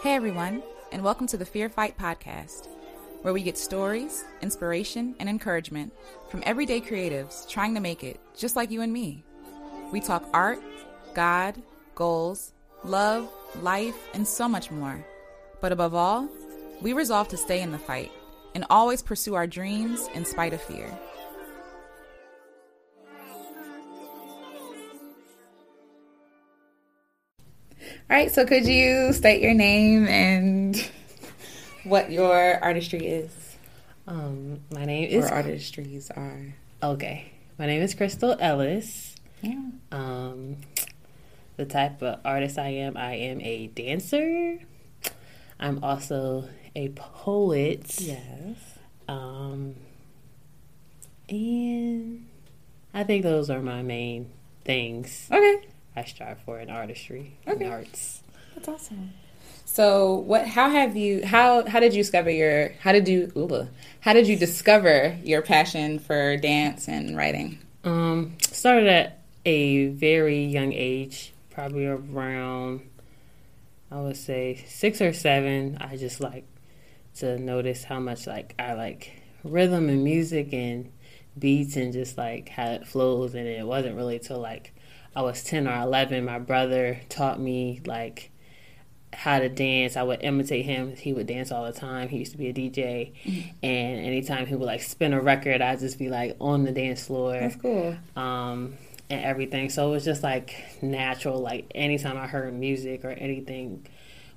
Hey everyone, and welcome to the Fear Fight podcast, where we get stories, inspiration, and encouragement from everyday creatives trying to make it just like you and me. We talk art, God, goals, love, life, and so much more. But above all, we resolve to stay in the fight and always pursue our dreams in spite of fear. All right, so could you state your name and what your artistry is? Um, my name is or artistries are. Okay, my name is Crystal Ellis. Yeah. Um, the type of artist I am, I am a dancer. I'm also a poet. Yes. Um, and I think those are my main things Okay, I strive for in artistry Okay. and arts. that's awesome. So, what? How have you? How how did you discover your? How did you? Ooh, how did you discover your passion for dance and writing? Um, started at a very young age, probably around, I would say six or seven. I just like to notice how much like I like rhythm and music and beats and just like how it flows. And it wasn't really till like I was ten or eleven. My brother taught me like how to dance. I would imitate him. He would dance all the time. He used to be a DJ, and anytime he would like spin a record, I'd just be like on the dance floor That's cool. um, and everything. So it was just like natural. Like anytime I heard music or anything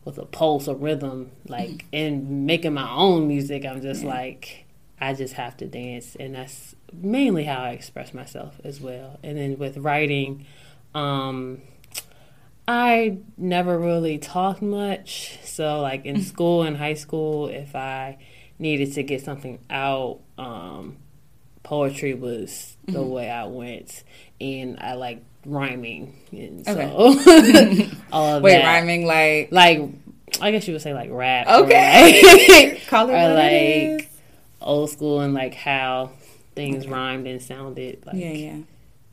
with a pulse or rhythm, like and making my own music, I'm just like I just have to dance, and that's mainly how I express myself as well. And then with writing, um, I never really talked much. So like in school and high school, if I needed to get something out, um, poetry was the way I went, and I like rhyming, and so all of Wait, that. rhyming like like I guess you would say like rap, or, okay. like, Call it or like old school and like how things rhymed and sounded like. Yeah, yeah.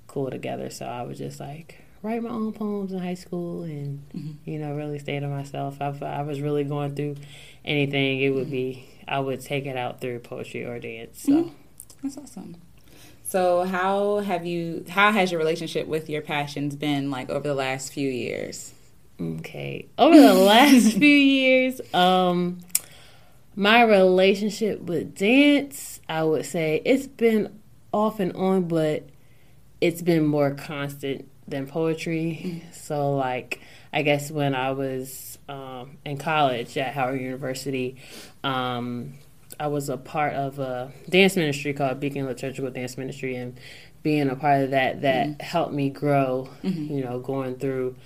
cool together. So I was just like write my own poems in high school and you know really stay to myself. If I was really going through anything, it would be I would take it out through poetry or dance. So. That's awesome. So, how have you? How has your relationship with your passions been like over the last few years? Okay. Over the last few years, um my relationship with dance, I would say it's been off and on, but it's been more constant than poetry. So like I guess when I was um, in college at Howard University, um, I was a part of a dance ministry called Beacon Liturgical Dance Ministry, and being a part of that that helped me grow. You know, going through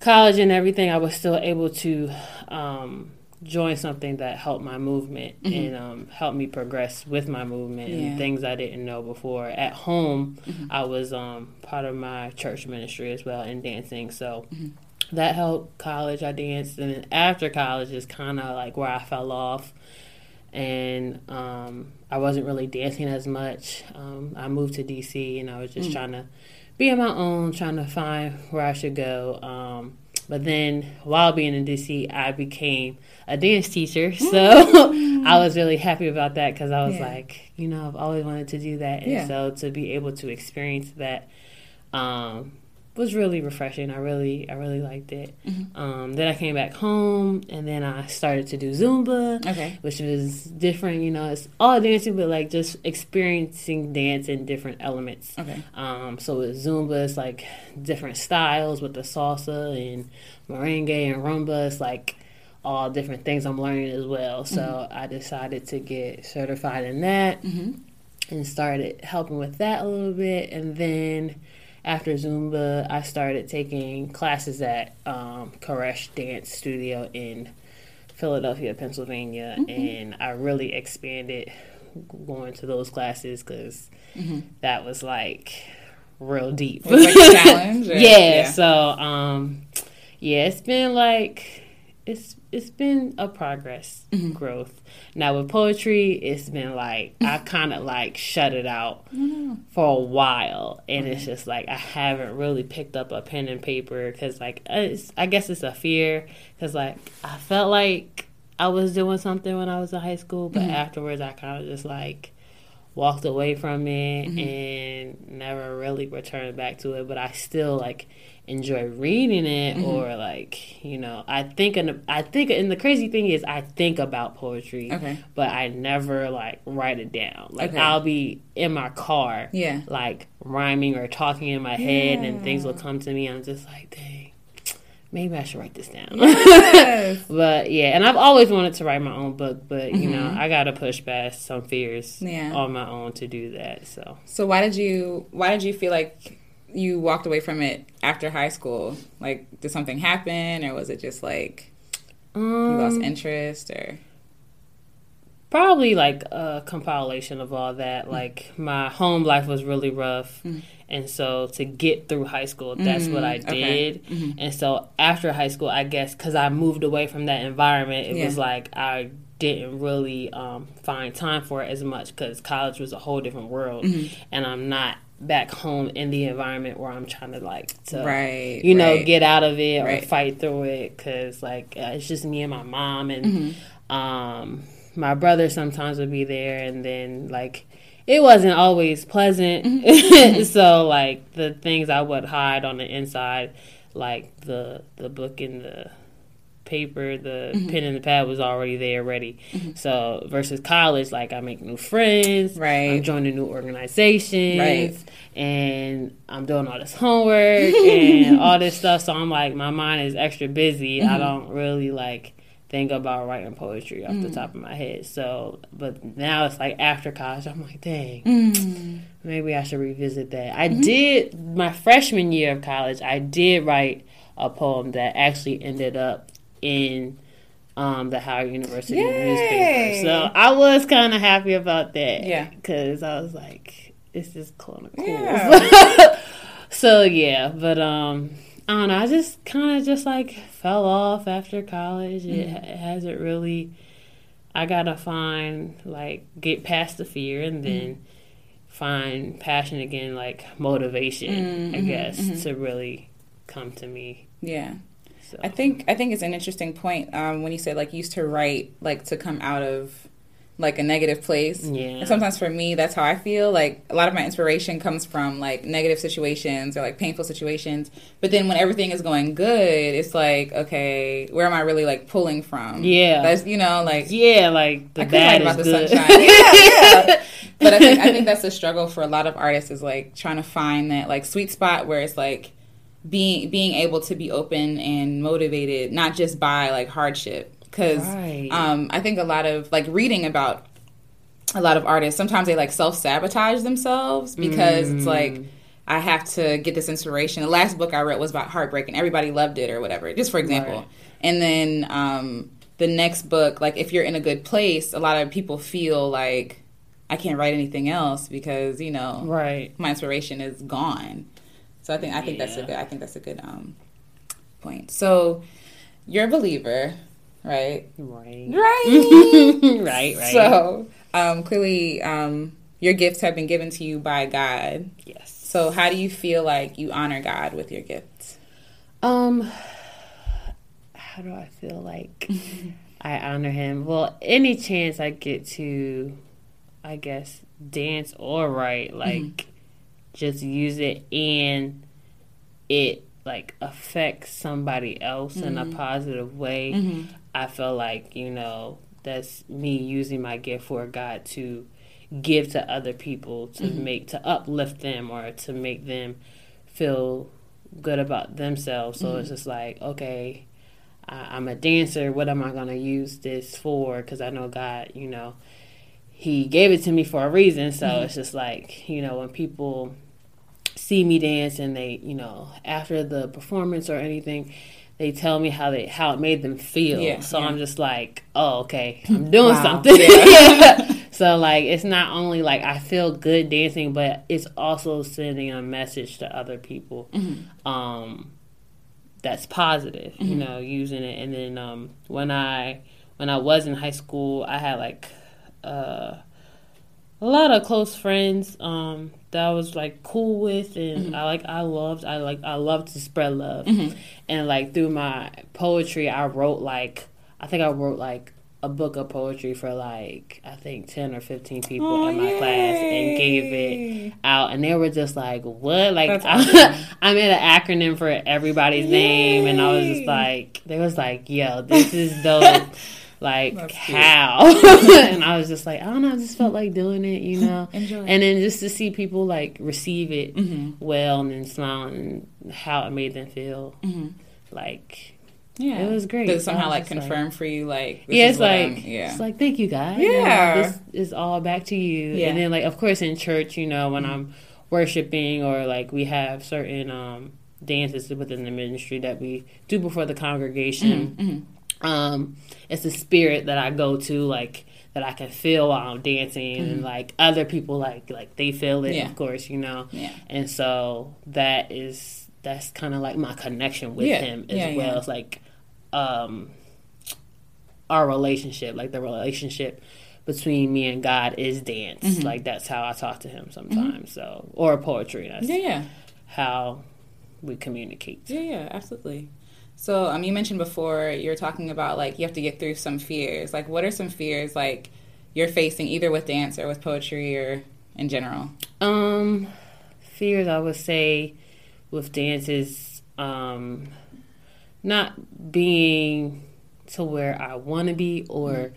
college and everything, I was still able to um, join something that helped my movement and um, helped me progress with my movement Yeah. and things I didn't know before. At home, I was um, part of my church ministry as well in dancing, so. That helped college. I danced, and then after college is kind of like where I fell off and um, I wasn't really dancing as much. Um, I moved to DC and I was just trying to be on my own, trying to find where I should go. But then while being in DC, I became a dance teacher. So I was really happy about that because I was Yeah. like, you know, I've always wanted to do that. And Yeah. so to be able to experience that um, was really refreshing. I really, I really liked it. Um, then I came back home and then I started to do Zumba Okay. which was different. You know, it's all dancing, but like just experiencing dance in different elements. Okay. Um, so with Zumba, it's like different styles with the salsa and merengue and rumba. It's like all different things I'm learning as well. So I decided to get certified in that and started helping with that a little bit. And then after Zumba, I started taking classes at um, Koresh Dance Studio in Philadelphia, Pennsylvania, and I really expanded going to those classes because that was like real deep. Like challenge? or- yeah, So, um, yeah, it's been like it's it's been a progress mm-hmm. growth. Now with poetry, it's been like I kind of like shut it out mm-hmm. for a while, and mm-hmm. it's just like I haven't really picked up a pen and paper because like I guess it's a fear because like I felt like I was doing something when I was in high school, but mm-hmm. afterwards I kind of just like walked away from it mm-hmm. and never really returned back to it. But I still like enjoy reading it mm-hmm. or like you know i think in the, i think and the crazy thing is i think about poetry okay. but i never like write it down like okay. i'll be in my car yeah like rhyming or talking in my head yeah. and things will come to me i'm just like dang maybe i should write this down yes. but yeah and i've always wanted to write my own book but you mm-hmm. know i gotta push past some fears yeah. on my own to do that so so why did you why did you feel like you walked away from it after high school? Like, did something happen, or was it just like um, you lost interest, or? Probably like a compilation of all that. Mm-hmm. Like my home life was really rough. Mm-hmm. And so to get through high school, that's mm-hmm. what I did. Okay. Mm-hmm. And so after high school, I guess because I moved away from that environment, it yeah. was like I didn't really um, find time for it as much because college was a whole different world. Mm-hmm. And I'm not back home in the environment where I'm trying to like to right, you know right. get out of it or right. fight through it because like uh, it's just me and my mom and mm-hmm. um, my brother sometimes would be there and then like it wasn't always pleasant mm-hmm. so like the things I would hide on the inside like the the book in the paper, the mm-hmm. pen and the pad was already there ready. Mm-hmm. So versus college, like I make new friends, right? I'm joining new organizations, right? And I'm doing all this homework and all this stuff. So I'm like, my mind is extra busy. Mm-hmm. I don't really like think about writing poetry off the mm. top of my head. So, but now it's like after college, I'm like, dang, mm. maybe I should revisit that. I mm-hmm. did my freshman year of college. I did write a poem that actually ended up in um, the Howard University Yay. newspaper. So I was kind of happy about that. Yeah. Because I was like, this is kind of cool. Yeah. so yeah, but um, I don't know. I just kind of just like fell off after college. It, it, hasn't really. I gotta find like get past the fear and then mm. find passion again, like motivation. Mm-hmm, I guess mm-hmm. to really come to me. Yeah. So. I think I think it's an interesting point um, when you say like used to write like to come out of like a negative place. Yeah. And sometimes for me, that's how I feel. Like a lot of my inspiration comes from like negative situations or like painful situations. But then when everything is going good, it's like, okay, where am I really like pulling from? Yeah. That's you know like yeah, like the I bad about is the good. sunshine. yeah, yeah. But I think I think that's a struggle for a lot of artists is like trying to find that like sweet spot where it's like being being able to be open and motivated not just by like hardship because right. um, i think a lot of like reading about a lot of artists sometimes they like self-sabotage themselves because mm. it's like mm. i have to get this inspiration the last book i read was about heartbreak and everybody loved it or whatever just for example right. and then um, the next book like if you're in a good place a lot of people feel like i can't write anything else because you know right my inspiration is gone so I think I think yeah. that's a good I think that's a good um, point. So you're a believer, right? Right. Right. right. Right. So um, clearly, um, your gifts have been given to you by God. Yes. So how do you feel like you honor God with your gifts? Um, how do I feel like I honor Him? Well, any chance I get to, I guess, dance or write, like. Mm-hmm just use it and it like affects somebody else mm-hmm. in a mm-hmm. positive way, mm-hmm. I feel like, you know, that's me using my gift for God to give to other people to mm-hmm. make to uplift them or to make them feel good about themselves. So it's mm-hmm. just like, okay, I, I'm a dancer. What am I going to use this for? Because I know God, you know, He gave it to me for a reason. So mm-hmm. it's just like, you know, when people see me dance and they, you know, after the performance or anything, they tell me how they how it made them feel. Yeah, so yeah. I'm just like, oh, okay, I'm doing wow. something. Yeah. so like, it's not only like I feel good dancing, but it's also sending a message to other people. Mm-hmm. Um, that's positive, you Mm-hmm. know, using it. And then um, when I when I was in high school, I had like uh, a lot of close friends um, that I was like cool with, and Mm-hmm. I like I loved I like I loved to spread love, and like through my poetry, I wrote like I think I wrote like a book of poetry for like I think ten or fifteen people Oh, in my class and gave it out, and they were just like, "What?" Like That's I, awesome. I made an acronym for everybody's name, and I was just like, they was like, "Yo, this is dope." Like That's how? and I was just like, I don't know. I just felt like doing it, you know. Enjoy. And then just to see people like receive it Mhm. well and then smile and how it made them feel, Mhm. like Yeah, It was great. Does somehow like just like- confirm for you, like yeah, it's like I'm- yeah, it's like thank you God. Yeah. this is all back to you. Yeah. And then like of course in church, you know, when I'm worshiping or like we have certain um dances within the ministry that we do before the congregation. Mhm. Um, it's a spirit that I go to, like that I can feel while I'm dancing, and like other people, like like they feel it, Mm-hmm. Yeah. of course, you know. yeah, And so that is that's kind of like my connection with Yeah. him as Yeah, well. It's like um, our relationship, like the relationship between me and God is dance. Mm-hmm. Like that's how I talk to him sometimes. So or poetry. That's yeah, yeah. how we communicate. Yeah, yeah, absolutely. So, um, you mentioned before you're talking about like you have to get through some fears. Like, what are some fears like you're facing either with dance or with poetry or in general? Um, fears I would say with dance is um not being to where I want to be or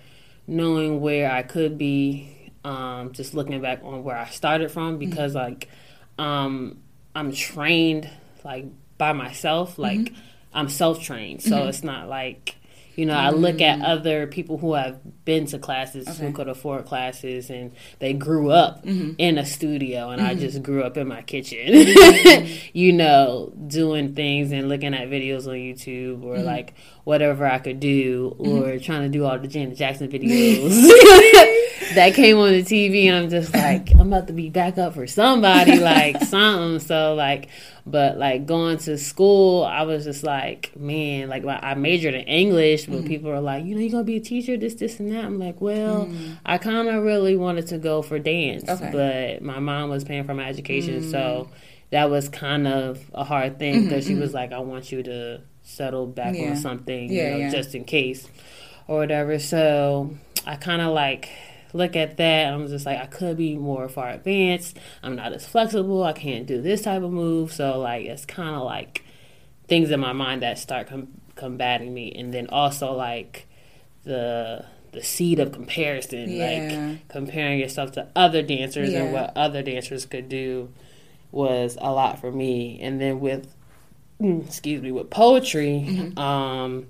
knowing where I could be. Um, just looking back on where I started from because like um I'm trained like by myself like I'm self trained so mm-hmm. it's not like you know I look at mm-hmm. other people who have been to classes Okay. who could afford classes and they grew up mm-hmm. in a studio and I just grew up in my kitchen you know doing things and looking at videos on YouTube or like whatever I could do or trying to do all the Janet Jackson videos that came on the TV, and I'm just like, I'm about to be back up for somebody, like something. So like, but like going to school, I was just like, man, like I majored in English, but mm-hmm. people are like, you know, you're gonna be a teacher, this, this, and that. I'm like, well, mm. I kind of really wanted to go for dance, Okay. but my mom was paying for my education, mm. so that was kind of a hard thing mm-hmm, because she mm-hmm. was like, I want you to settle back Yeah. on something, Yeah, you know, yeah. just in case or whatever. So I kind of like look at that. I'm just like, I could be more far advanced. I'm not as flexible. I can't do this type of move. So like, it's kind of like things in my mind that start com- combating me, and then also like the the seed of comparison, Yeah. like comparing yourself to other dancers and what other dancers could do was a lot for me. And then with mm, excuse me, with poetry, Mm-hmm. um,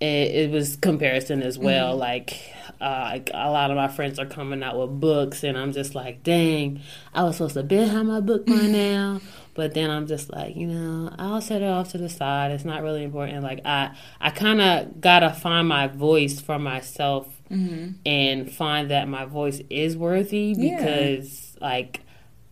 it, it was comparison as well. Mm-hmm. Like, uh, like a lot of my friends are coming out with books, and I'm just like, dang, I was supposed to been have my book by now. But then I'm just like, you know, I'll set it off to the side. It's not really important. Like I, I kind of gotta find my voice for myself and find that my voice is worthy Yeah. because like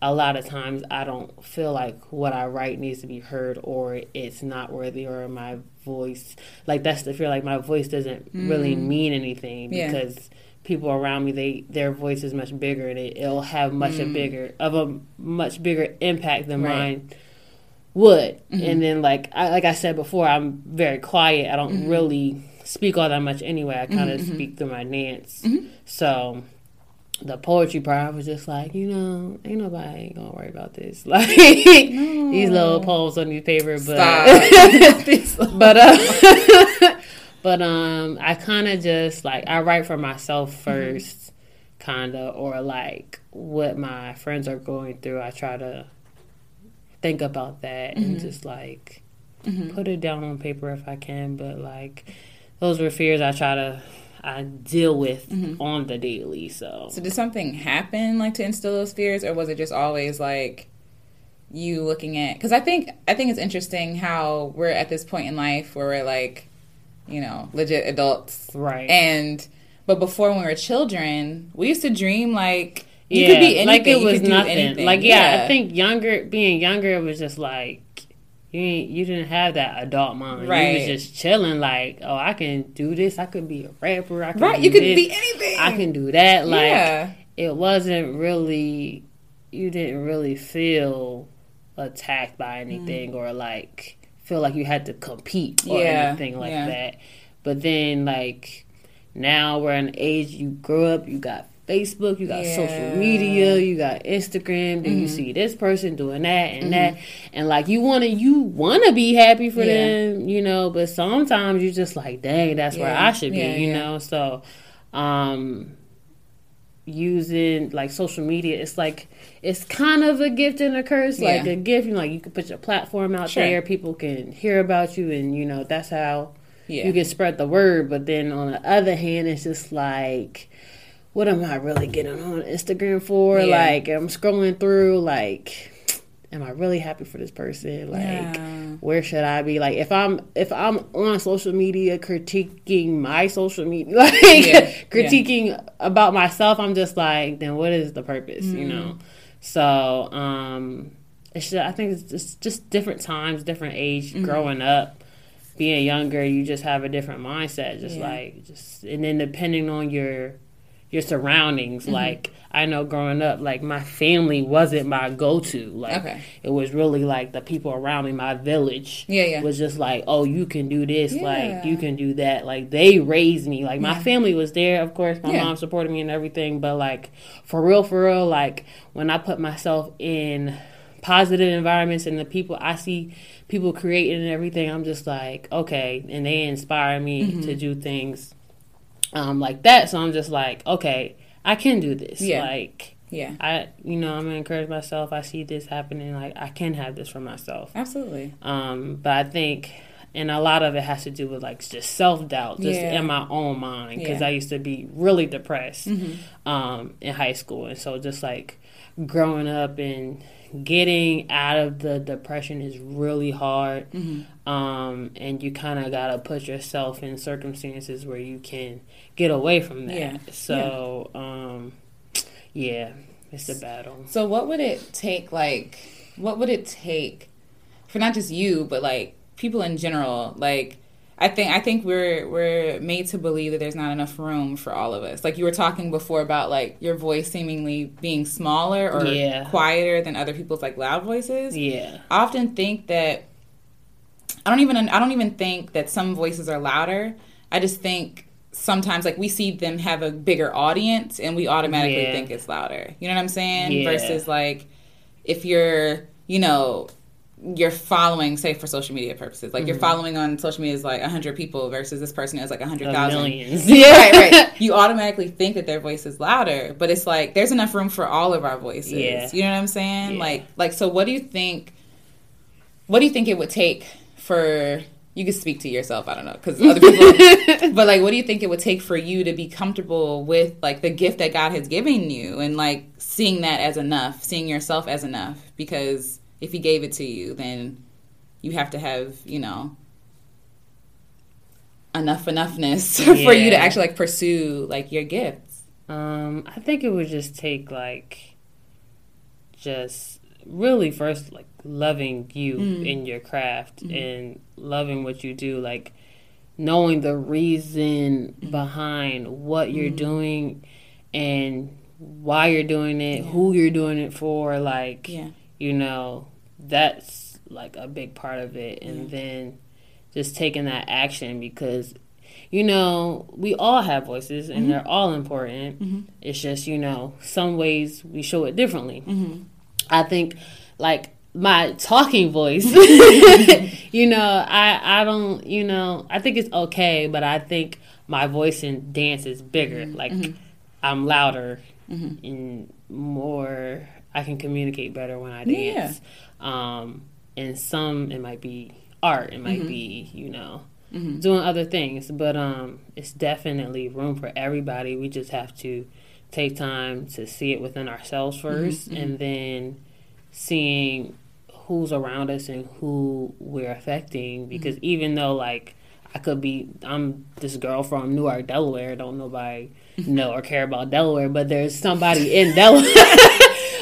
a lot of times I don't feel like what I write needs to be heard or it's not worthy or my voice like that's the fear like my voice doesn't really mm-hmm. mean anything Yeah. because people around me they their voice is much bigger and it, it'll have much a mm. bigger of a much bigger impact than Right. mine would. Mm-hmm. And then like I, like I said before I'm very quiet. I don't mm-hmm. really speak all that much anyway. I kind of speak through my dance. So the poetry part, I was just like, you know, ain't nobody gonna worry about this. Like these little poems on these paper, but but uh, but um, I kind of just like I write for myself 1st kind of, or like what my friends are going through. I try to think about that and just like put it down on paper if I can. But like those were fears I try to I deal with mm-hmm. on the daily. So So did something happen like to instill those fears, or was it just always like you looking at? Because I think I think it's interesting how we're at this point in life where we're like, you know, legit adults, right. and but before when we were children, we used to dream like you could be anything. like it you was could do nothing. anything. Like yeah, I think younger, being younger, it was just like you ain't you didn't have that adult mind. Right. You was just chilling like, oh, I can do this. I could be a rapper. I can Right, you could this. be anything. I can do that. Like Yeah. it wasn't really you didn't really feel attacked by anything or like feel like you had to compete or Mm. Yeah, anything like yeah. that. But then like now we're an age you grew up, you got Facebook, you got Yeah. social media, you got Instagram, then you Mm-hmm. see this person doing that and that and like you wanna you wanna be happy for Yeah. them, you know, but sometimes you just like, dang, that's where I should be, Yeah, you yeah. know. So um using like social media it's like it's kind of a gift and a curse like a gift you know like you can put your platform out Sure. there people can hear about you and you know that's how Yeah. you can spread the word but then on the other hand it's just like what am i really getting on instagram for Yeah. like i'm scrolling through like am i really happy for this person like Yeah. where should I be? Like if I'm if I'm on social media critiquing my social media, like Yeah. critiquing about myself, I'm just like, then what is the purpose? Mm-hmm. You know. So um, it's just, I think it's just just different times, different age, Mm-hmm. growing up. Being younger, you just have a different mindset. Just Yeah. like just and then depending on your your surroundings, Mm-hmm. like I know growing up, like my family wasn't my go to. Like Okay. it was really like the people around me, my village Yeah, yeah. was just like, oh, you can do this, like you can do that. Like they raised me. Like my family was there, of course. My Yeah. mom supported me and everything, but like for real, for real, like when I put myself in positive environments and the people I see people creating and everything, I'm just like, okay, and they inspire me Mm-hmm. to do things um like that. So I'm just like, okay, I can do this. Yeah. Like Yeah. I, you know, I'm gonna encourage myself. I see this happening. Like I can have this for myself. Absolutely. Um, but I think, and a lot of it has to do with like just self doubt, just Yeah. in my own mind, because Yeah. I used to be really depressed Mm-hmm. um, in high school, and so just like growing up and getting out of the depression is really hard. Mm-hmm. Um, and you kind of gotta put yourself in circumstances where you can get away from that. Yeah. So, um, yeah, it's a battle. So what would it take like what would it take for not just you but like people in general like I think I think we're we're made to believe that there's not enough room for all of us. Like you were talking before about like your voice seemingly being smaller or Yeah. quieter than other people's like loud voices. Yeah. I often think that I don't even I don't even think that some voices are louder. I just think sometimes like we see them have a bigger audience and we automatically Yeah. think it's louder. You know what I'm saying? Yeah. Versus like if you're, you know, you're following, say for social media purposes, like you're mm-hmm. following on social media is like 100 people versus this person has like 100,000. millions. Yeah, right, right. You automatically think that their voice is louder, but it's like there's enough room for all of our voices. Yeah. You know what I'm saying? Yeah. Like, like so. What do you think? What do you think it would take for you can speak to yourself? I don't know because other people. but like, what do you think it would take for you to be comfortable with like the gift that God has given you and like seeing that as enough, seeing yourself as enough? Because if He gave it to you, then you have to have you know enough enoughness for you to actually like pursue like your gifts. Um, I think it would just take like just really first like loving you mm. in your craft mm-hmm. and loving what you do, like knowing the reason mm-hmm. behind what you're mm-hmm. doing and why you're doing it, who you're doing it for, like Yeah. you know, that's like a big part of it. And then just taking that action because, you know, we all have voices and mm-hmm. they're all important. Mm-hmm. It's just, you know, some ways we show it differently. Mm-hmm. I think, like, my talking voice, you know, I, I don't, you know, I think it's okay, but I think my voice in dance is bigger. Like, I'm louder and more, I can communicate better when I Yeah. Um, and some, it might be art, it might mm-hmm. be, you know, mm-hmm. doing other things, but um, it's definitely room for everybody. We just have to take time to see it within ourselves mm-hmm. 1st and then seeing who's around us and who we're affecting. Because even though like I could be I'm this girl from Newark, Delaware, don't nobody know or care about Delaware, but there's somebody in Delaware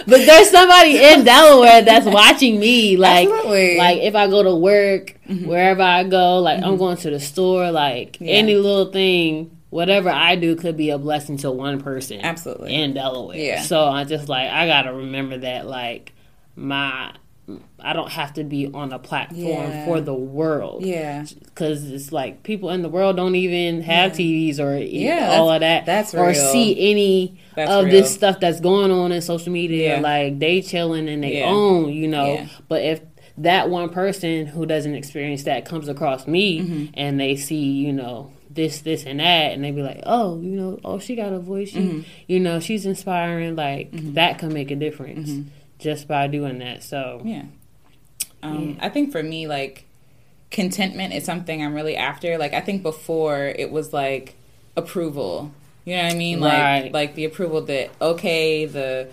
but there's somebody in Delaware that's watching me. Like, Absolutely. like if I go to work, mm-hmm. wherever I go, like I'm mm-hmm. going to the store, like Yeah. any little thing, whatever I do could be a blessing to one person. Absolutely. in Delaware. Yeah. So I just like I gotta remember that like my I don't have to be on a platform Yeah. for the world. Yeah. Because it's like people in the world don't even have TVs or Yeah, all of that. that's real. or see any That's of real. this stuff that's going on in social media. Yeah. Like they chilling and they Yeah. own, you know. Yeah. But if that one person who doesn't experience that comes across me Mm-hmm. and they see, you know, this, this, and that, and they be like, oh, you know, oh, she got a voice, she, Mm-hmm. you know, she's inspiring. Like that can make a difference just by doing that. So. Yeah. Um, I think for me, like, contentment is something I'm really after. Like, I think before it was like approval. You know what I mean? Like, like the approval that okay, the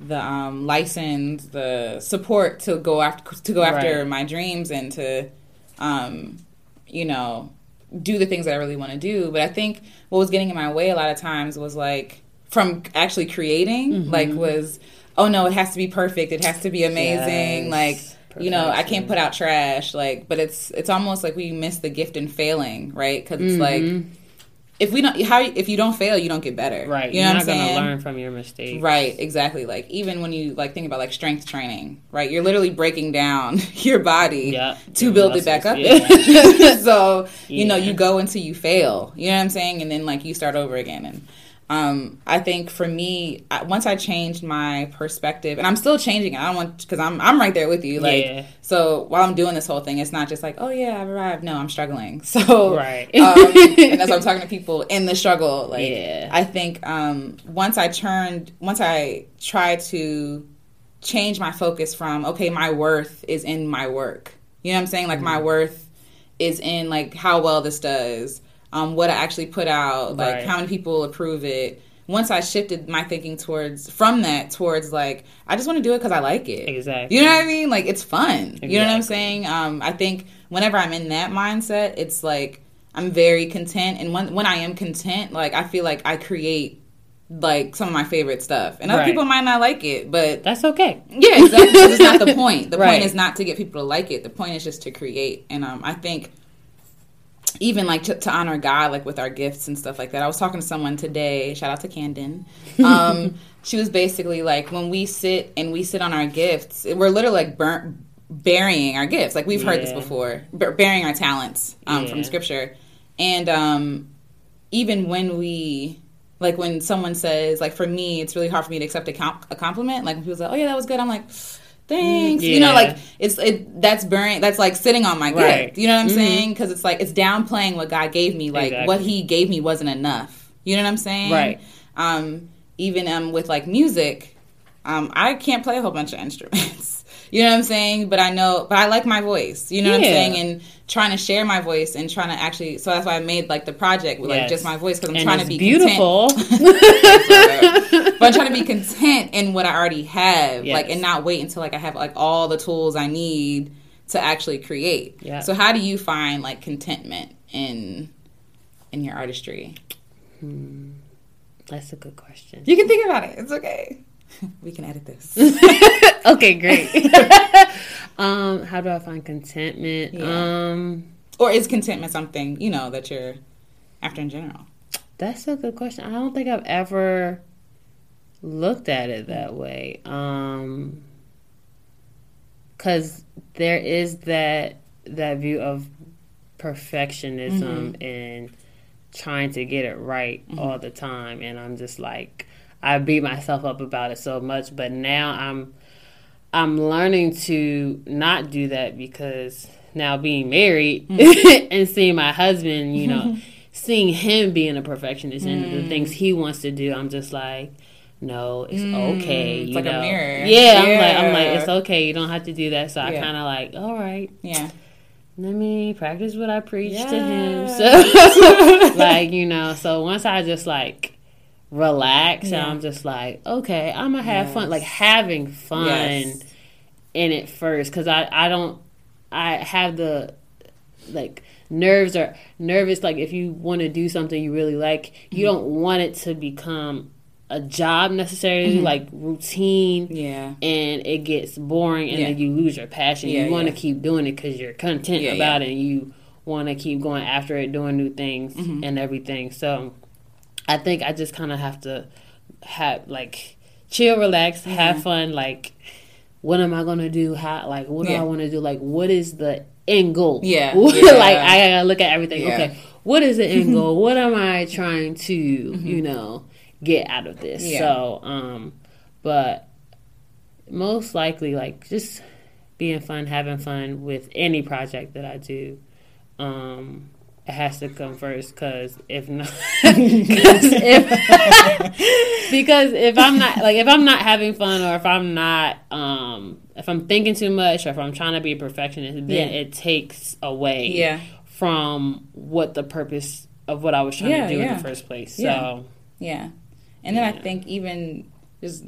the um, license, the support to go after to go after Right. my dreams and to, um, you know, do the things that I really want to do. But I think what was getting in my way a lot of times was like from actually creating, Mm-hmm. like was oh no, it has to be perfect, it has to be amazing, Yes. like you know i can't put out trash. Like but it's it's almost like we miss the gift in failing right? Because it's like if we don't how if you don't fail you don't get better. Mm-hmm. right, you know you're not gonna learn from your mistakes. right. Exactly. Like even when you like think about like strength training right? You're literally breaking down your body Yeah. to Your build it back up. Muscles, again so you know you go until you fail. You know what i'm saying? And then like you start over again. And um, I think for me, once I changed my perspective, and I'm still changing it. I don't want because I'm I'm right there with you. Like, Yeah. so while I'm doing this whole thing, it's not just like, oh yeah, I've arrived. No, I'm struggling. So Right. um, and as I'm talking to people in the struggle, like Yeah. I think um, once I turned, once I tried to change my focus from okay, my worth is in my work. You know what I'm saying? Like Mm-hmm. my worth is in like how well this does, um, what I actually put out, like Right. how many people approve it. Once I shifted my thinking towards from that towards like I just want to do it because I like it. Exactly. You know what I mean? Like it's fun. You know what I'm saying? Um, I think whenever I'm in that mindset, it's like I'm very content, and when when I am content, like I feel like I create like some of my favorite stuff, and other Right. people might not like it, but That's okay. yeah, exactly. That's not the point. The Right. point is not to get people to like it. The point is just to create. And um, I think even like to, to honor God, like with our gifts and stuff like that. I was talking to someone today. Shout out to Camden. Um, she was basically like, when we sit and we sit on our gifts, we're literally like burnt, burying our gifts. Like we've heard this before, bur- burying our talents um, from Scripture. And um, even when we like when someone says like for me it's really hard for me to accept a, comp- a compliment like when people say oh yeah that was good i'm like thanks you know like it's it that's burning that's like sitting on my Right. gift you know what i'm saying? Because it's like it's downplaying what god gave me. Like Exactly. what he gave me wasn't enough. You know what i'm saying? Right. um even um with like music um i can't play a whole bunch of instruments you know what i'm saying? But i know but i like my voice. You know what i'm saying? And trying to share my voice and trying to actually so that's why i made like the project with like just my voice because i'm and trying to be beautiful. but i'm trying to be content in what i already have like and not wait until like i have like all the tools i need to actually create. Yeah. so how do you find like contentment in in your artistry? Hmm. That's a good question. you can think about it. It's okay we can edit this okay, great. um, how do I find contentment? Yeah. Um, or is contentment something you know that you're after in general that's a good question. I don't think I've ever looked at it that way. Um, cause there is that that view of perfectionism and trying to get it right all the time, and I'm just like I beat myself up about it so much. But now I'm I'm learning to not do that because now being married mm-hmm. and seeing my husband, you know, seeing him being a perfectionist and the mm. things he wants to do, I'm just like, no, it's mm, okay. it's you like a know? mirror. Yeah, I'm like, I'm like, it's okay. You don't have to do that. So I kind of like, all right, yeah let me practice what I preach to him. So, like, you know, so once I just like relax Yeah. and I'm just like, okay, I'm gonna have fun, like having fun Yes. in it first because I I don't I have the like nerves are nervous like if you want to do something you really like you don't want it to become a job necessarily, Mm-hmm. like routine. Yeah. And it gets boring, and Yeah. then you lose your passion. Yeah, you want to keep doing it because you're content about it, and you want to keep going after it, doing new things Mm-hmm. and everything. So, I think I just kind of have to have like chill, relax, have fun. Like, what am I gonna do? How like what do I want to do? Like, what is the end goal? Yeah, like. I gotta look at everything. Yeah. Okay, what is the end goal? what am I trying to you know get out of this? Mm-hmm. Yeah. So, um, but most likely like just being fun, having fun with any project that I do. Um, it has to come first because if not, if, because if I'm not like if I'm not having fun or if I'm not um if I'm thinking too much or if I'm trying to be a perfectionist, then Yeah. it takes away Yeah. from what the purpose of what I was trying Yeah, to do in the first place. So Yeah. And then I think even just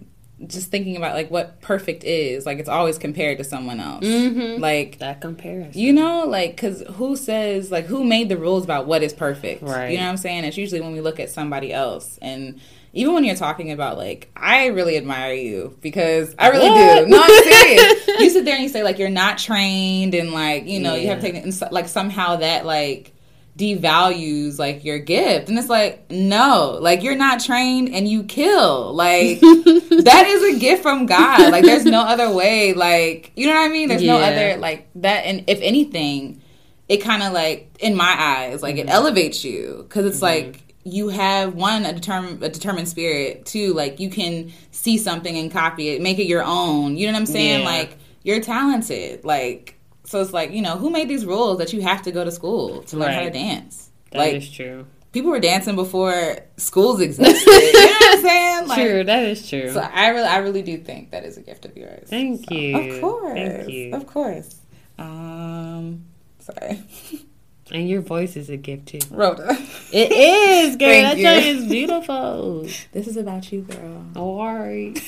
just thinking about like what perfect is, like it's always compared to someone else. Mhm. Like that comparison. you know, like because who says like who made the rules about what is perfect? Right. You know what I'm saying? It's usually when we look at somebody else, and even when you're talking about like, I really admire you because I really What? do. No, I'm serious. you sit there and you say like you're not trained, and like you know you have Yeah. taken and so- like somehow that like devalues like your gift. And it's like no like you're not trained and you kill. Like that is a gift from god. Like there's no other way. Like you know what i mean? There's no other like that. And if anything it kind of like in my eyes like Mm-hmm. it elevates you. Because it's like you have one a determined a determined spirit. Too like you can see something and copy it. Make it your own. You know what i'm saying? Yeah. like you're talented. Like so it's like you know who made these rules that you have to go to school to learn how to dance That is like true. people were dancing before schools existed you know what i'm saying like true. That is true. so i really i really do think that is a gift of yours Thank So, you. of course Thank you. of course um sorry and your voice is a gift too. rhoda It is, girl. Thank that you. thing is beautiful. this is about you girl Alright.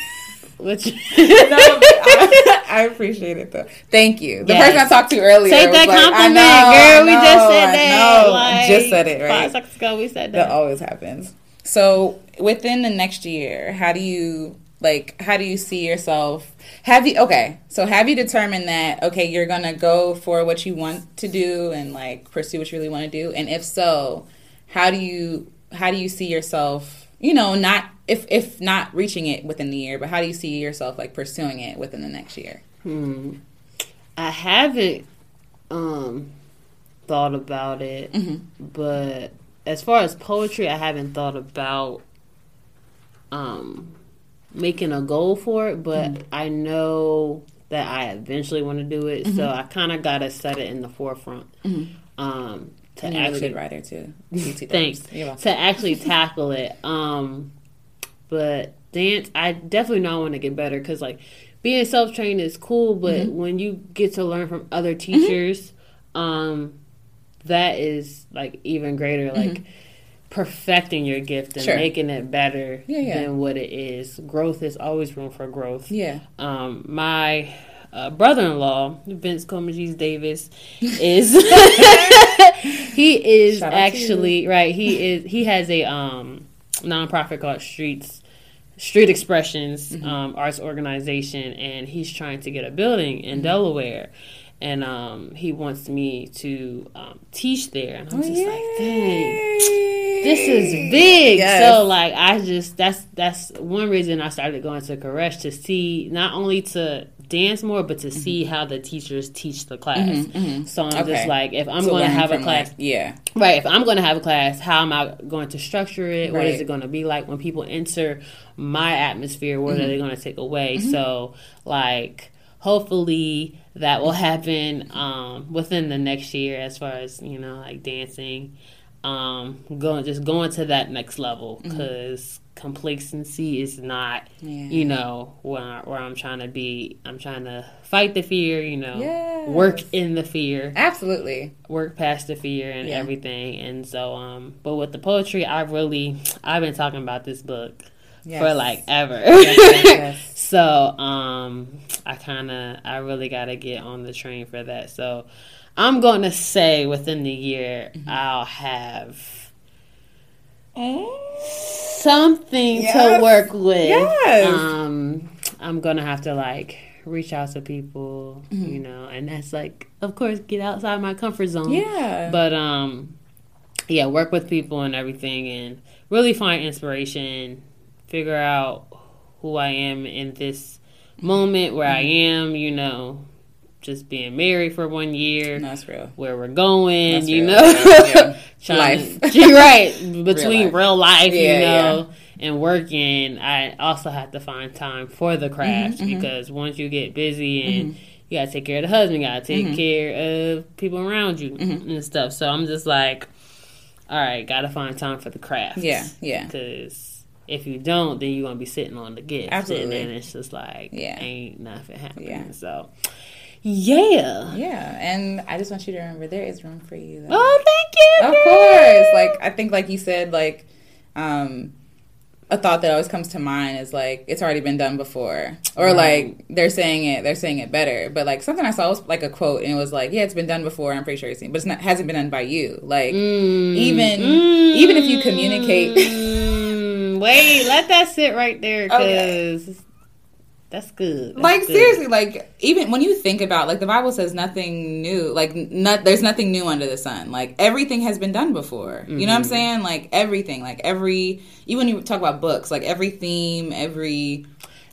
Which no, I, I appreciate it though. Thank you. The Yes. person I talked to earlier Take that like, compliment, know, girl. We just said that. Like, just said it right. Five seconds ago, we said That that. always happens. So within the next year, how do you like? How do you see yourself? Have you okay? So have you determined that okay, you're gonna go for what you want to do and like pursue what you really want to do? And if so, how do you how do you see yourself? You know, not if if not reaching it within the year, but how do you see yourself like pursuing it within the next year? Hmm. I haven't um thought about it, Mm-hmm. but as far as poetry, I haven't thought about um making a goal for it. But Mm-hmm. I know that I eventually want to do it, Mm-hmm. so I kind of gotta set it in the forefront. Um, to And you're a really actually good writer too. Thanks. To actually tackle it. Um, but dance, I definitely know I want to get better because like being self trained is cool, but Mm-hmm. when you get to learn from other teachers, um, that is like even greater. Like perfecting your gift and Mm-hmm. Sure. making it better Yeah, yeah. than what it is. Growth is always room for growth Yeah. um, my uh, brother-in-law Vince Comagees Davis is he is Shout out to actually right he is he has a um nonprofit called Streets Street Expressions Mm-hmm. um, Arts Organization and he's trying to get a building in Mm-hmm. Delaware and um, he wants me to um, teach there and I'm just like dang this is big. Yes. So like I just that's that's one reason I started going to Koresh to see not only to dance more but to see how the teachers teach the class. So I'm Mm-hmm. Okay. just like if I'm To going to have a class like, yeah. right, if I'm going to have a class, how am I going to structure it? What is it going to be like when people enter my atmosphere? What Mm-hmm. are they going to take away? So like hopefully that will happen um, within the next year as far as you know like dancing um going just going to that next level because complacency is not Mm-hmm. Yeah. you know where, where i'm trying to be i'm trying to fight the fear you know Yes. work in the fear Absolutely. work past the fear and Yeah. everything and so um but with the poetry i really i've been talking about this book for like ever yes, yes. so um i kind of i really got to get on the train for that so i'm going to say within the year Mm-hmm. i'll have something Yes. to work with. Yes. Um, I'm gonna have to like reach out to people, Mm-hmm. you know, and that's like, of course, get outside my comfort zone. Yeah. But um, yeah, work with people and everything, and really find inspiration. Figure out who I am in this moment where I Mm-hmm. am. You know, just being married for one year That's real. where we're going, That's you real. know, Yeah, yeah. Life. right between life. real life, Yeah, you know, and working. I also have to find time for the craft Mm-hmm, because once you get busy and you gotta take care of the husband, you gotta take Mm-hmm. care of people around you and stuff. So I'm just like, all right, gotta find time for the craft. Yeah, yeah. because. If you don't, then you're gonna be sitting on the gift, Absolutely. and it's just like, Yeah. ain't nothing happening. Yeah. So, yeah. Yeah, and I just want you to remember there is room for you. though. Oh, thank you. Of course. Like I think like you said, like um a thought that always comes to mind is like it's already been done before. Or Right. like they're saying it they're saying it better. But like something I saw was like a quote and it was like, Yeah, it's been done before, I'm pretty sure you've seen, but it's not hasn't been done by you. Like Mm. even even if you communicate Mm, wait, let that sit right there because that's good. That's like good. seriously like even when you think about like the bible says nothing new like not there's nothing new under the sun like everything has been done before you know Mm-hmm. what i'm saying like everything like every even when you talk about books like every theme every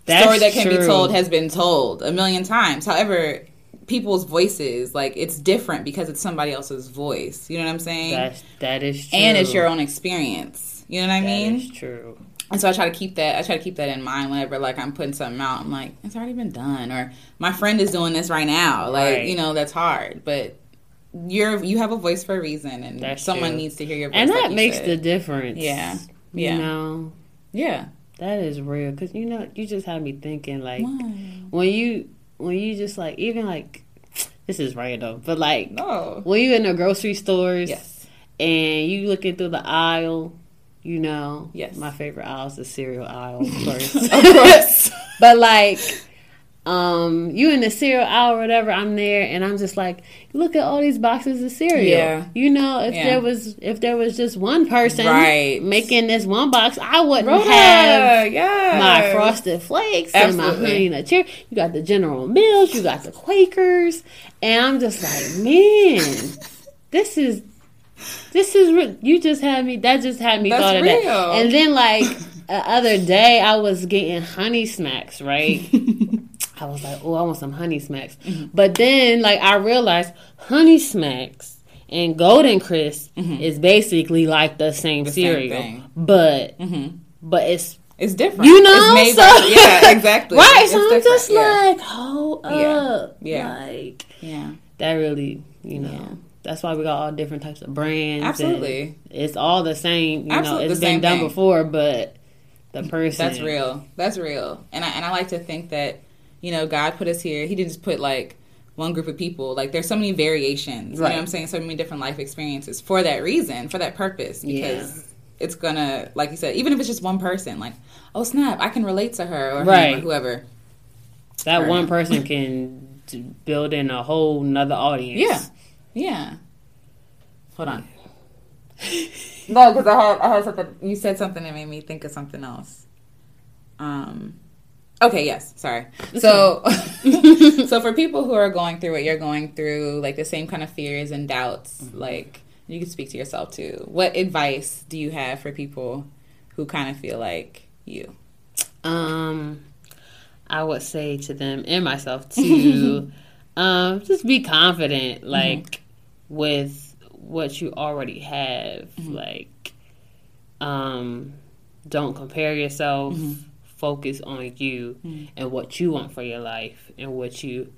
That's story that can be told has been told a million times however people's voices like it's different because it's somebody else's voice you know what i'm saying That's that is true. and it's your own experience you know what i That mean is true. And so I try to keep that. I try to keep that in mind whenever like I'm putting something out. I'm like, it's already been done, or my friend is doing this right now. Like Right. you know, that's hard, but you're you have a voice for a reason, and That's someone true. needs to hear your voice. And like that you makes said. the difference. Yeah. You Yeah. know, yeah. that is real because you know you just had me thinking like Why? when you when you just like even like this is random, but like No. when you in the grocery stores Yes. and you looking through the aisle, you know, Yes. my favorite aisle is the cereal aisle, of course. Of course. but like, um, you in the cereal aisle or whatever, I'm there, and I'm just like, look at all these boxes of cereal. Yeah. You know, if Yeah. there was if there was just one person Right. making this one box, I wouldn't Rhoda, have yes. my frosted flakes and my Absolutely. honey nut cherry. You got the General Mills, you got the Quakers, and I'm just like, man, this is this is re- you just had me. That just had me That's thought of real. that. And then like the other day, I was getting honey smacks, right? I was like, oh, I want some honey smacks. Mm-hmm. But then, like, I realized honey smacks and golden crisp is basically like the same Mm-hmm. same cereal, thing. but Mhm. but it's It's different. you know, it's made so, by, yeah, exactly. right. It's so I'm just yeah. like, hold Yeah. up, Yeah. like yeah, that really, you know. That's why we got all different types of brands. Absolutely. it's all the same. You Absolutely know, it's been done thing. before, but the person That's real. That's real. And I and I like to think that, you know, God put us here. He didn't just put like one group of people. Like there's so many variations. You Right. know what I'm saying? So many different life experiences for that reason, for that purpose. Because Yeah. it's gonna like you said, even if it's just one person, like, oh snap, I can relate to her or him Right. or whoever. That Right. one person can build in a whole nother audience. Yeah. Yeah. Hold on. no, because I had I had something. You said something that made me think of something else. Um. Okay. Yes. Sorry. So, so for people who are going through what you're going through, like the same kind of fears and doubts, like you can speak to yourself too. What advice do you have for people who kind of feel like you? Um, I would say to them and myself to, um, just be confident, like with what you already have. Mm-hmm. Like, um, don't compare yourself. Mm-hmm. Focus on you mm-hmm. and what you want for your life and what you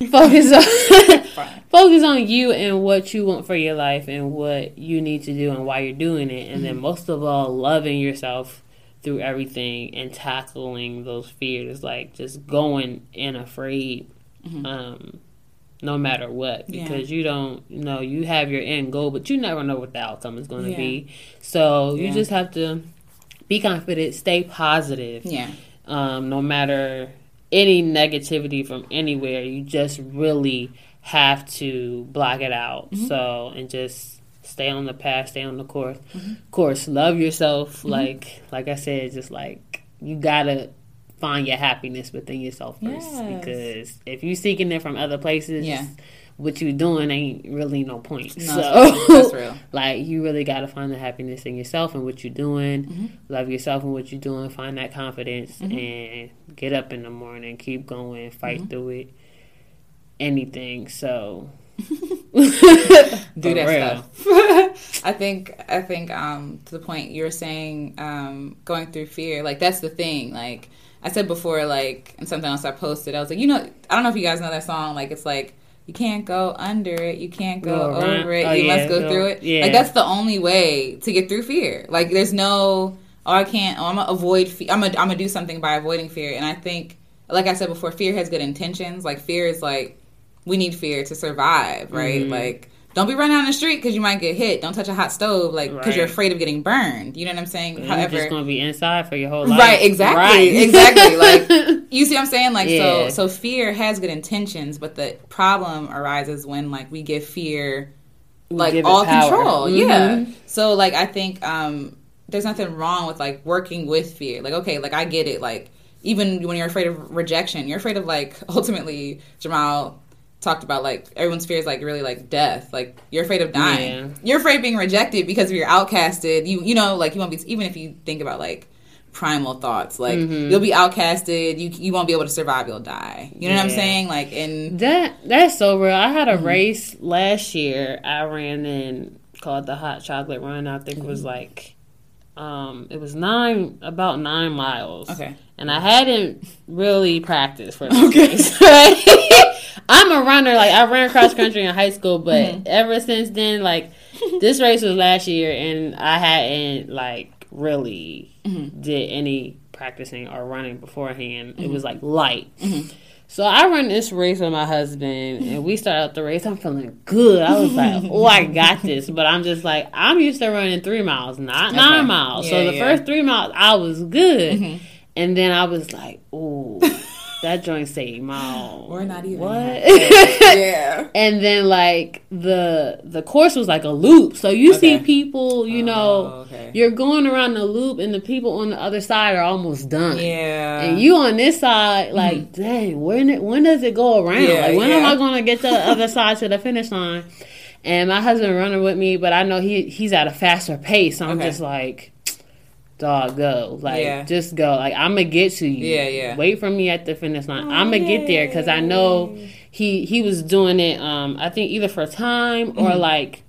focus on. focus on you and what you want for your life and what you need to do and why you're doing it. And then most of all, loving yourself through everything and tackling those fears, like just going in afraid, um, no matter what, Yeah. because you don't know you have your end goal, but you never know what the outcome is going to Yeah. be. So you just have to be confident, stay positive, Yeah. um, no matter any negativity from anywhere. You just really have to block it out. Mm-hmm. So and just stay on the path, stay on the course. Mm-hmm. Course, love yourself. Mm-hmm. Like like I said, just like you gotta find your happiness within yourself first. Yes. Because if you're seeking it from other places, yeah what you're doing ain't really no point. No, so that's real. like you really got to find the happiness in yourself and what you're doing. Mm-hmm. Love yourself and what you're doing. Find that confidence mm-hmm. and get up in the morning, keep going, fight mm-hmm. through it. Anything. So do that stuff. I think I think um, to the point you were saying um, going through fear, like that's the thing. Like I said before, like and something else I posted, I was like, you know, I don't know if you guys know that song. Like it's like you can't go under it, you can't go, go over it, oh, you yeah, must go, go, through it. Yeah. Like that's the only way to get through fear. Like there's no oh I can't oh I'm gonna avoid fear. I'm gonna I'm gonna do something by avoiding fear. And I think like I said before, fear has good intentions. Like fear is like we need fear to survive, right? Mm-hmm. Like don't be running on the street because you might get hit. Don't touch a hot stove, like because right. you're afraid of getting burned. You know what I'm saying? You're However, just gonna be inside for your whole life. Right? Exactly. Right. exactly. Like you see, what I'm saying like yeah. so. So fear has good intentions, but the problem arises when like we give fear like all control. Mm-hmm. Yeah. So like I think um there's nothing wrong with like working with fear. Like okay, like I get it. Like even when you're afraid of rejection, you're afraid of like ultimately Jamal talked about like everyone's fear is like really like death. Like you're afraid of dying. Yeah. You're afraid of being rejected because you're outcasted. You you know like you won't be even if you think about like primal thoughts like mm-hmm. you'll be outcasted you you won't be able to survive you'll die you know yeah. what i'm saying like and that that's so real i had a mm-hmm. race last year i ran in called the hot chocolate run i think mm-hmm. it was like um it was nine about nine miles okay and i hadn't really practiced for this okay I'm a runner. Like I ran cross country in high school, but mm-hmm. ever since then, like this race was last year, and I hadn't like really mm-hmm. did any practicing or running beforehand. Mm-hmm. It was like light. Mm-hmm. So I run this race with my husband, and we start out the race. I'm feeling good. I was like, "Oh, I got this." But I'm just like, I'm used to running three miles, not okay. nine miles. Yeah, so the yeah. first three miles, I was good, mm-hmm. and then I was like, "Oh." That joint say mom we're not even what yeah and then like the the course was like a loop so you okay. see people you know oh, okay. you're going around the loop and the people on the other side are almost done yeah and you on this side like mm-hmm. dang when it, when does it go around yeah, like when yeah. am i gonna get to the other side to the finish line and my husband running with me but i know he he's at a faster pace so i'm okay. just like dog, go. Like, yeah. just go. Like, I'm gonna get to you. Yeah, yeah. Wait for me at the finish line. Oh, I'm gonna get there because I know he he was doing it. Um, I think either for time or mm-hmm. like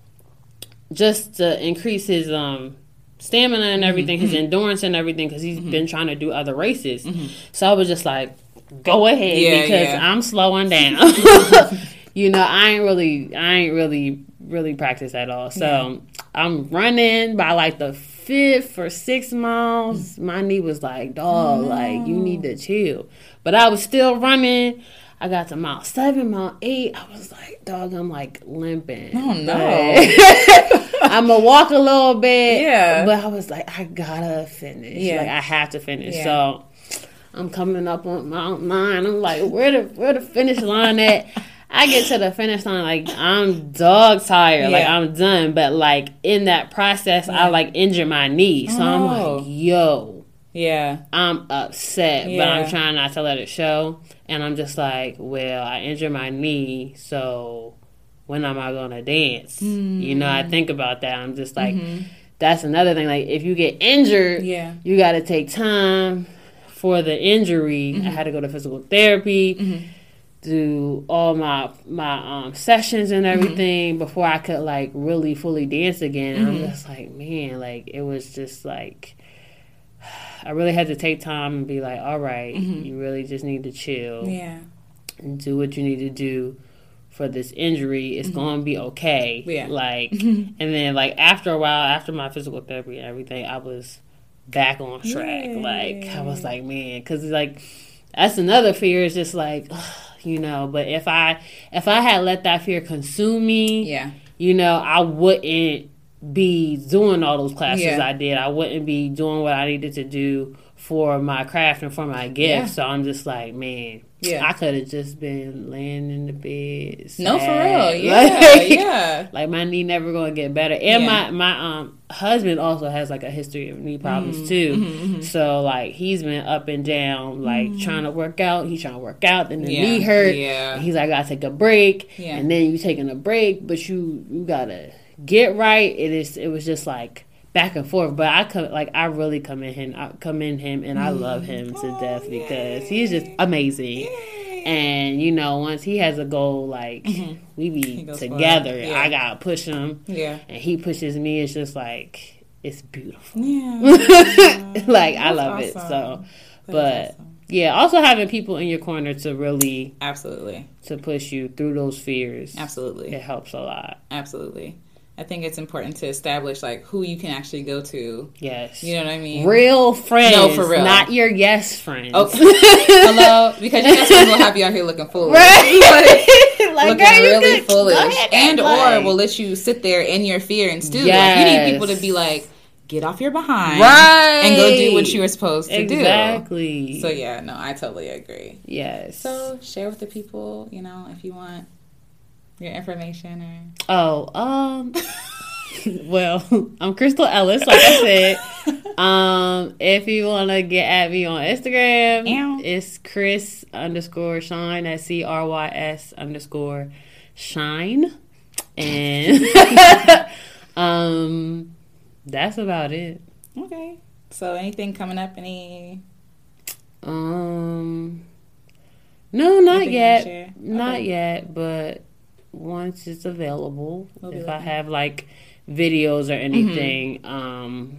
just to increase his um stamina and everything, mm-hmm. his endurance and everything, because he's mm-hmm. been trying to do other races. Mm-hmm. So I was just like, go ahead yeah, because yeah. I'm slowing down. you know, I ain't really, I ain't really, really practice at all. So I'm running by like the fifth or six miles, my knee was like, dog, like you need to mm. chill. But I was still running. I got to mile seven, mile eight. I was like, dog, I'm like limping. Oh no. I'm gonna walk a little bit. Yeah. But I was like, I gotta finish. Yeah. Like I have to finish. Yeah. So I'm coming up on Mount Nine. I'm like, where the where the finish line at? I get to the finish line like I'm dog tired, yeah. like I'm done. But like in that process, yeah. I like injured my knee, so oh. I'm like, oh. yo, yeah, I'm upset, yeah. but I'm trying not to let it show. And I'm just like, well, I injured my knee, so when am I gonna dance? Mm. You know, I mm. think about that. I'm just like, mm-hmm. that's another thing. Like if you get injured, yeah, you got to take time for the injury. Mm-hmm. I had to go to physical therapy. Mm-hmm do all my my um, sessions and mm-hmm. everything mm-hmm. before I could like really fully dance again. Mm-hmm. I'm just like, man, like it was just like I really had to take time and be like, all right, mm-hmm. you really just need to chill. Yeah. And do what you need to do for this injury. It's mm-hmm. going to be okay. Yeah. Like, and then like after a while, after my physical therapy and everything, I was back on track. Yay. Like I was like, man, because like that's another fear. Is just like. Ugh, you know. But if I if I had let that fear consume me, yeah, you know, I wouldn't be doing all those classes Yeah. I did. I wouldn't be doing what I needed to do for my craft and for my gift. Yeah. So I'm just like, man, Yeah. I could have just been laying in the bed. No, for real. Yeah, Like- yeah. Like my knee never gonna get better. And Yeah. my my um husband also has like a history of knee problems Mm-hmm, too. So like he's been up and down, like trying to work out. He's trying to work out, then the Yeah, knee hurt. yeah. And he's like, I gotta take a break. Yeah. And then you taking a break, but you you gotta get right. It is it was just like back and forth. But I come like I really come in him I come in him and I love him to Oh, death because he's just amazing. And you know, once he has a goal, like we be Mm-hmm. for it. together. Yeah. I gotta push him, Yeah. and he pushes me. It's just like it's beautiful. Yeah. like I That's love it. So, That's but awesome. yeah, also having people in your corner to really Absolutely. to push you through those fears, Absolutely. it helps a lot. Absolutely. I think it's important to establish like who you can actually go to. Yes, You know what I mean? real friends, No, for real. not your yes friends. Oh, hello, because you guys will have you out here looking foolish, right? like, looking girl, you really could- foolish, ahead and or will let you sit there in your fear and stew. Like, you need people to be like, get off your behind, right and go do what you were supposed to exactly. do. Exactly so yeah, no, I totally agree. yes. So share with the people, you know, if you want your information or Oh, um, well, I'm Crystal Ellis, like I said. Um, if you want to get at me on Instagram, Ew. it's Crys underscore shine at C R Y S underscore shine. And, um, that's about it. okay. So anything coming up? Any? Um, no, not yet. Not Okay. yet, but once it's available, We'll if I have like videos or anything, Mm-hmm. um,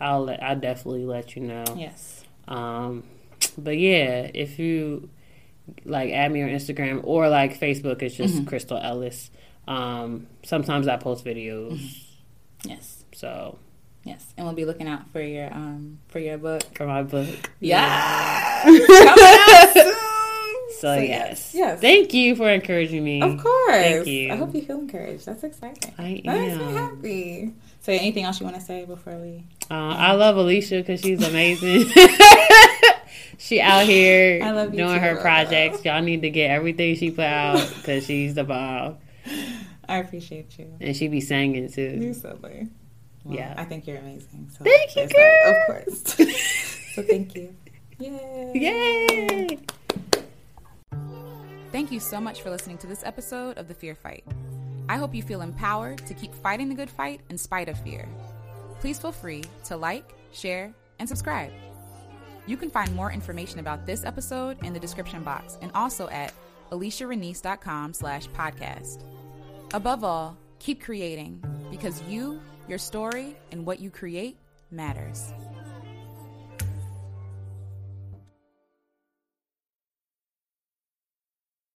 I'll let, I'll definitely let you know. Yes. Um, but yeah, if you like add me on Instagram or like Facebook, it's Mm-hmm. just Crystal Ellis. Um, sometimes I post videos, Mm-hmm. Yes. so Yes. And we'll be looking out for your um for your book. for my book. Yeah. Coming soon. So, yes. Yes. Thank you for encouraging me. Of course. Thank you. I hope you feel encouraged. That's exciting. I That makes me am. happy. So, anything else you want to say before we? Uh, I love Alicia because she's amazing. she out here I love doing too, her projects. Y'all need to get everything she put out because she's the bomb, I appreciate you. and she be singing too. You silly. Well, Yeah. I think you're amazing. So Thank you, there's that, girl. Of course. so thank you. Yay. Yay! Thank you so much for listening to this episode of The Fear Fight. I hope you feel empowered to keep fighting the good fight in spite of fear. Please feel free to like, share, and subscribe. You can find more information about this episode in the description box and also at aliciarenice.com slash podcast. Above all, keep creating because you, your story, and what you create matters.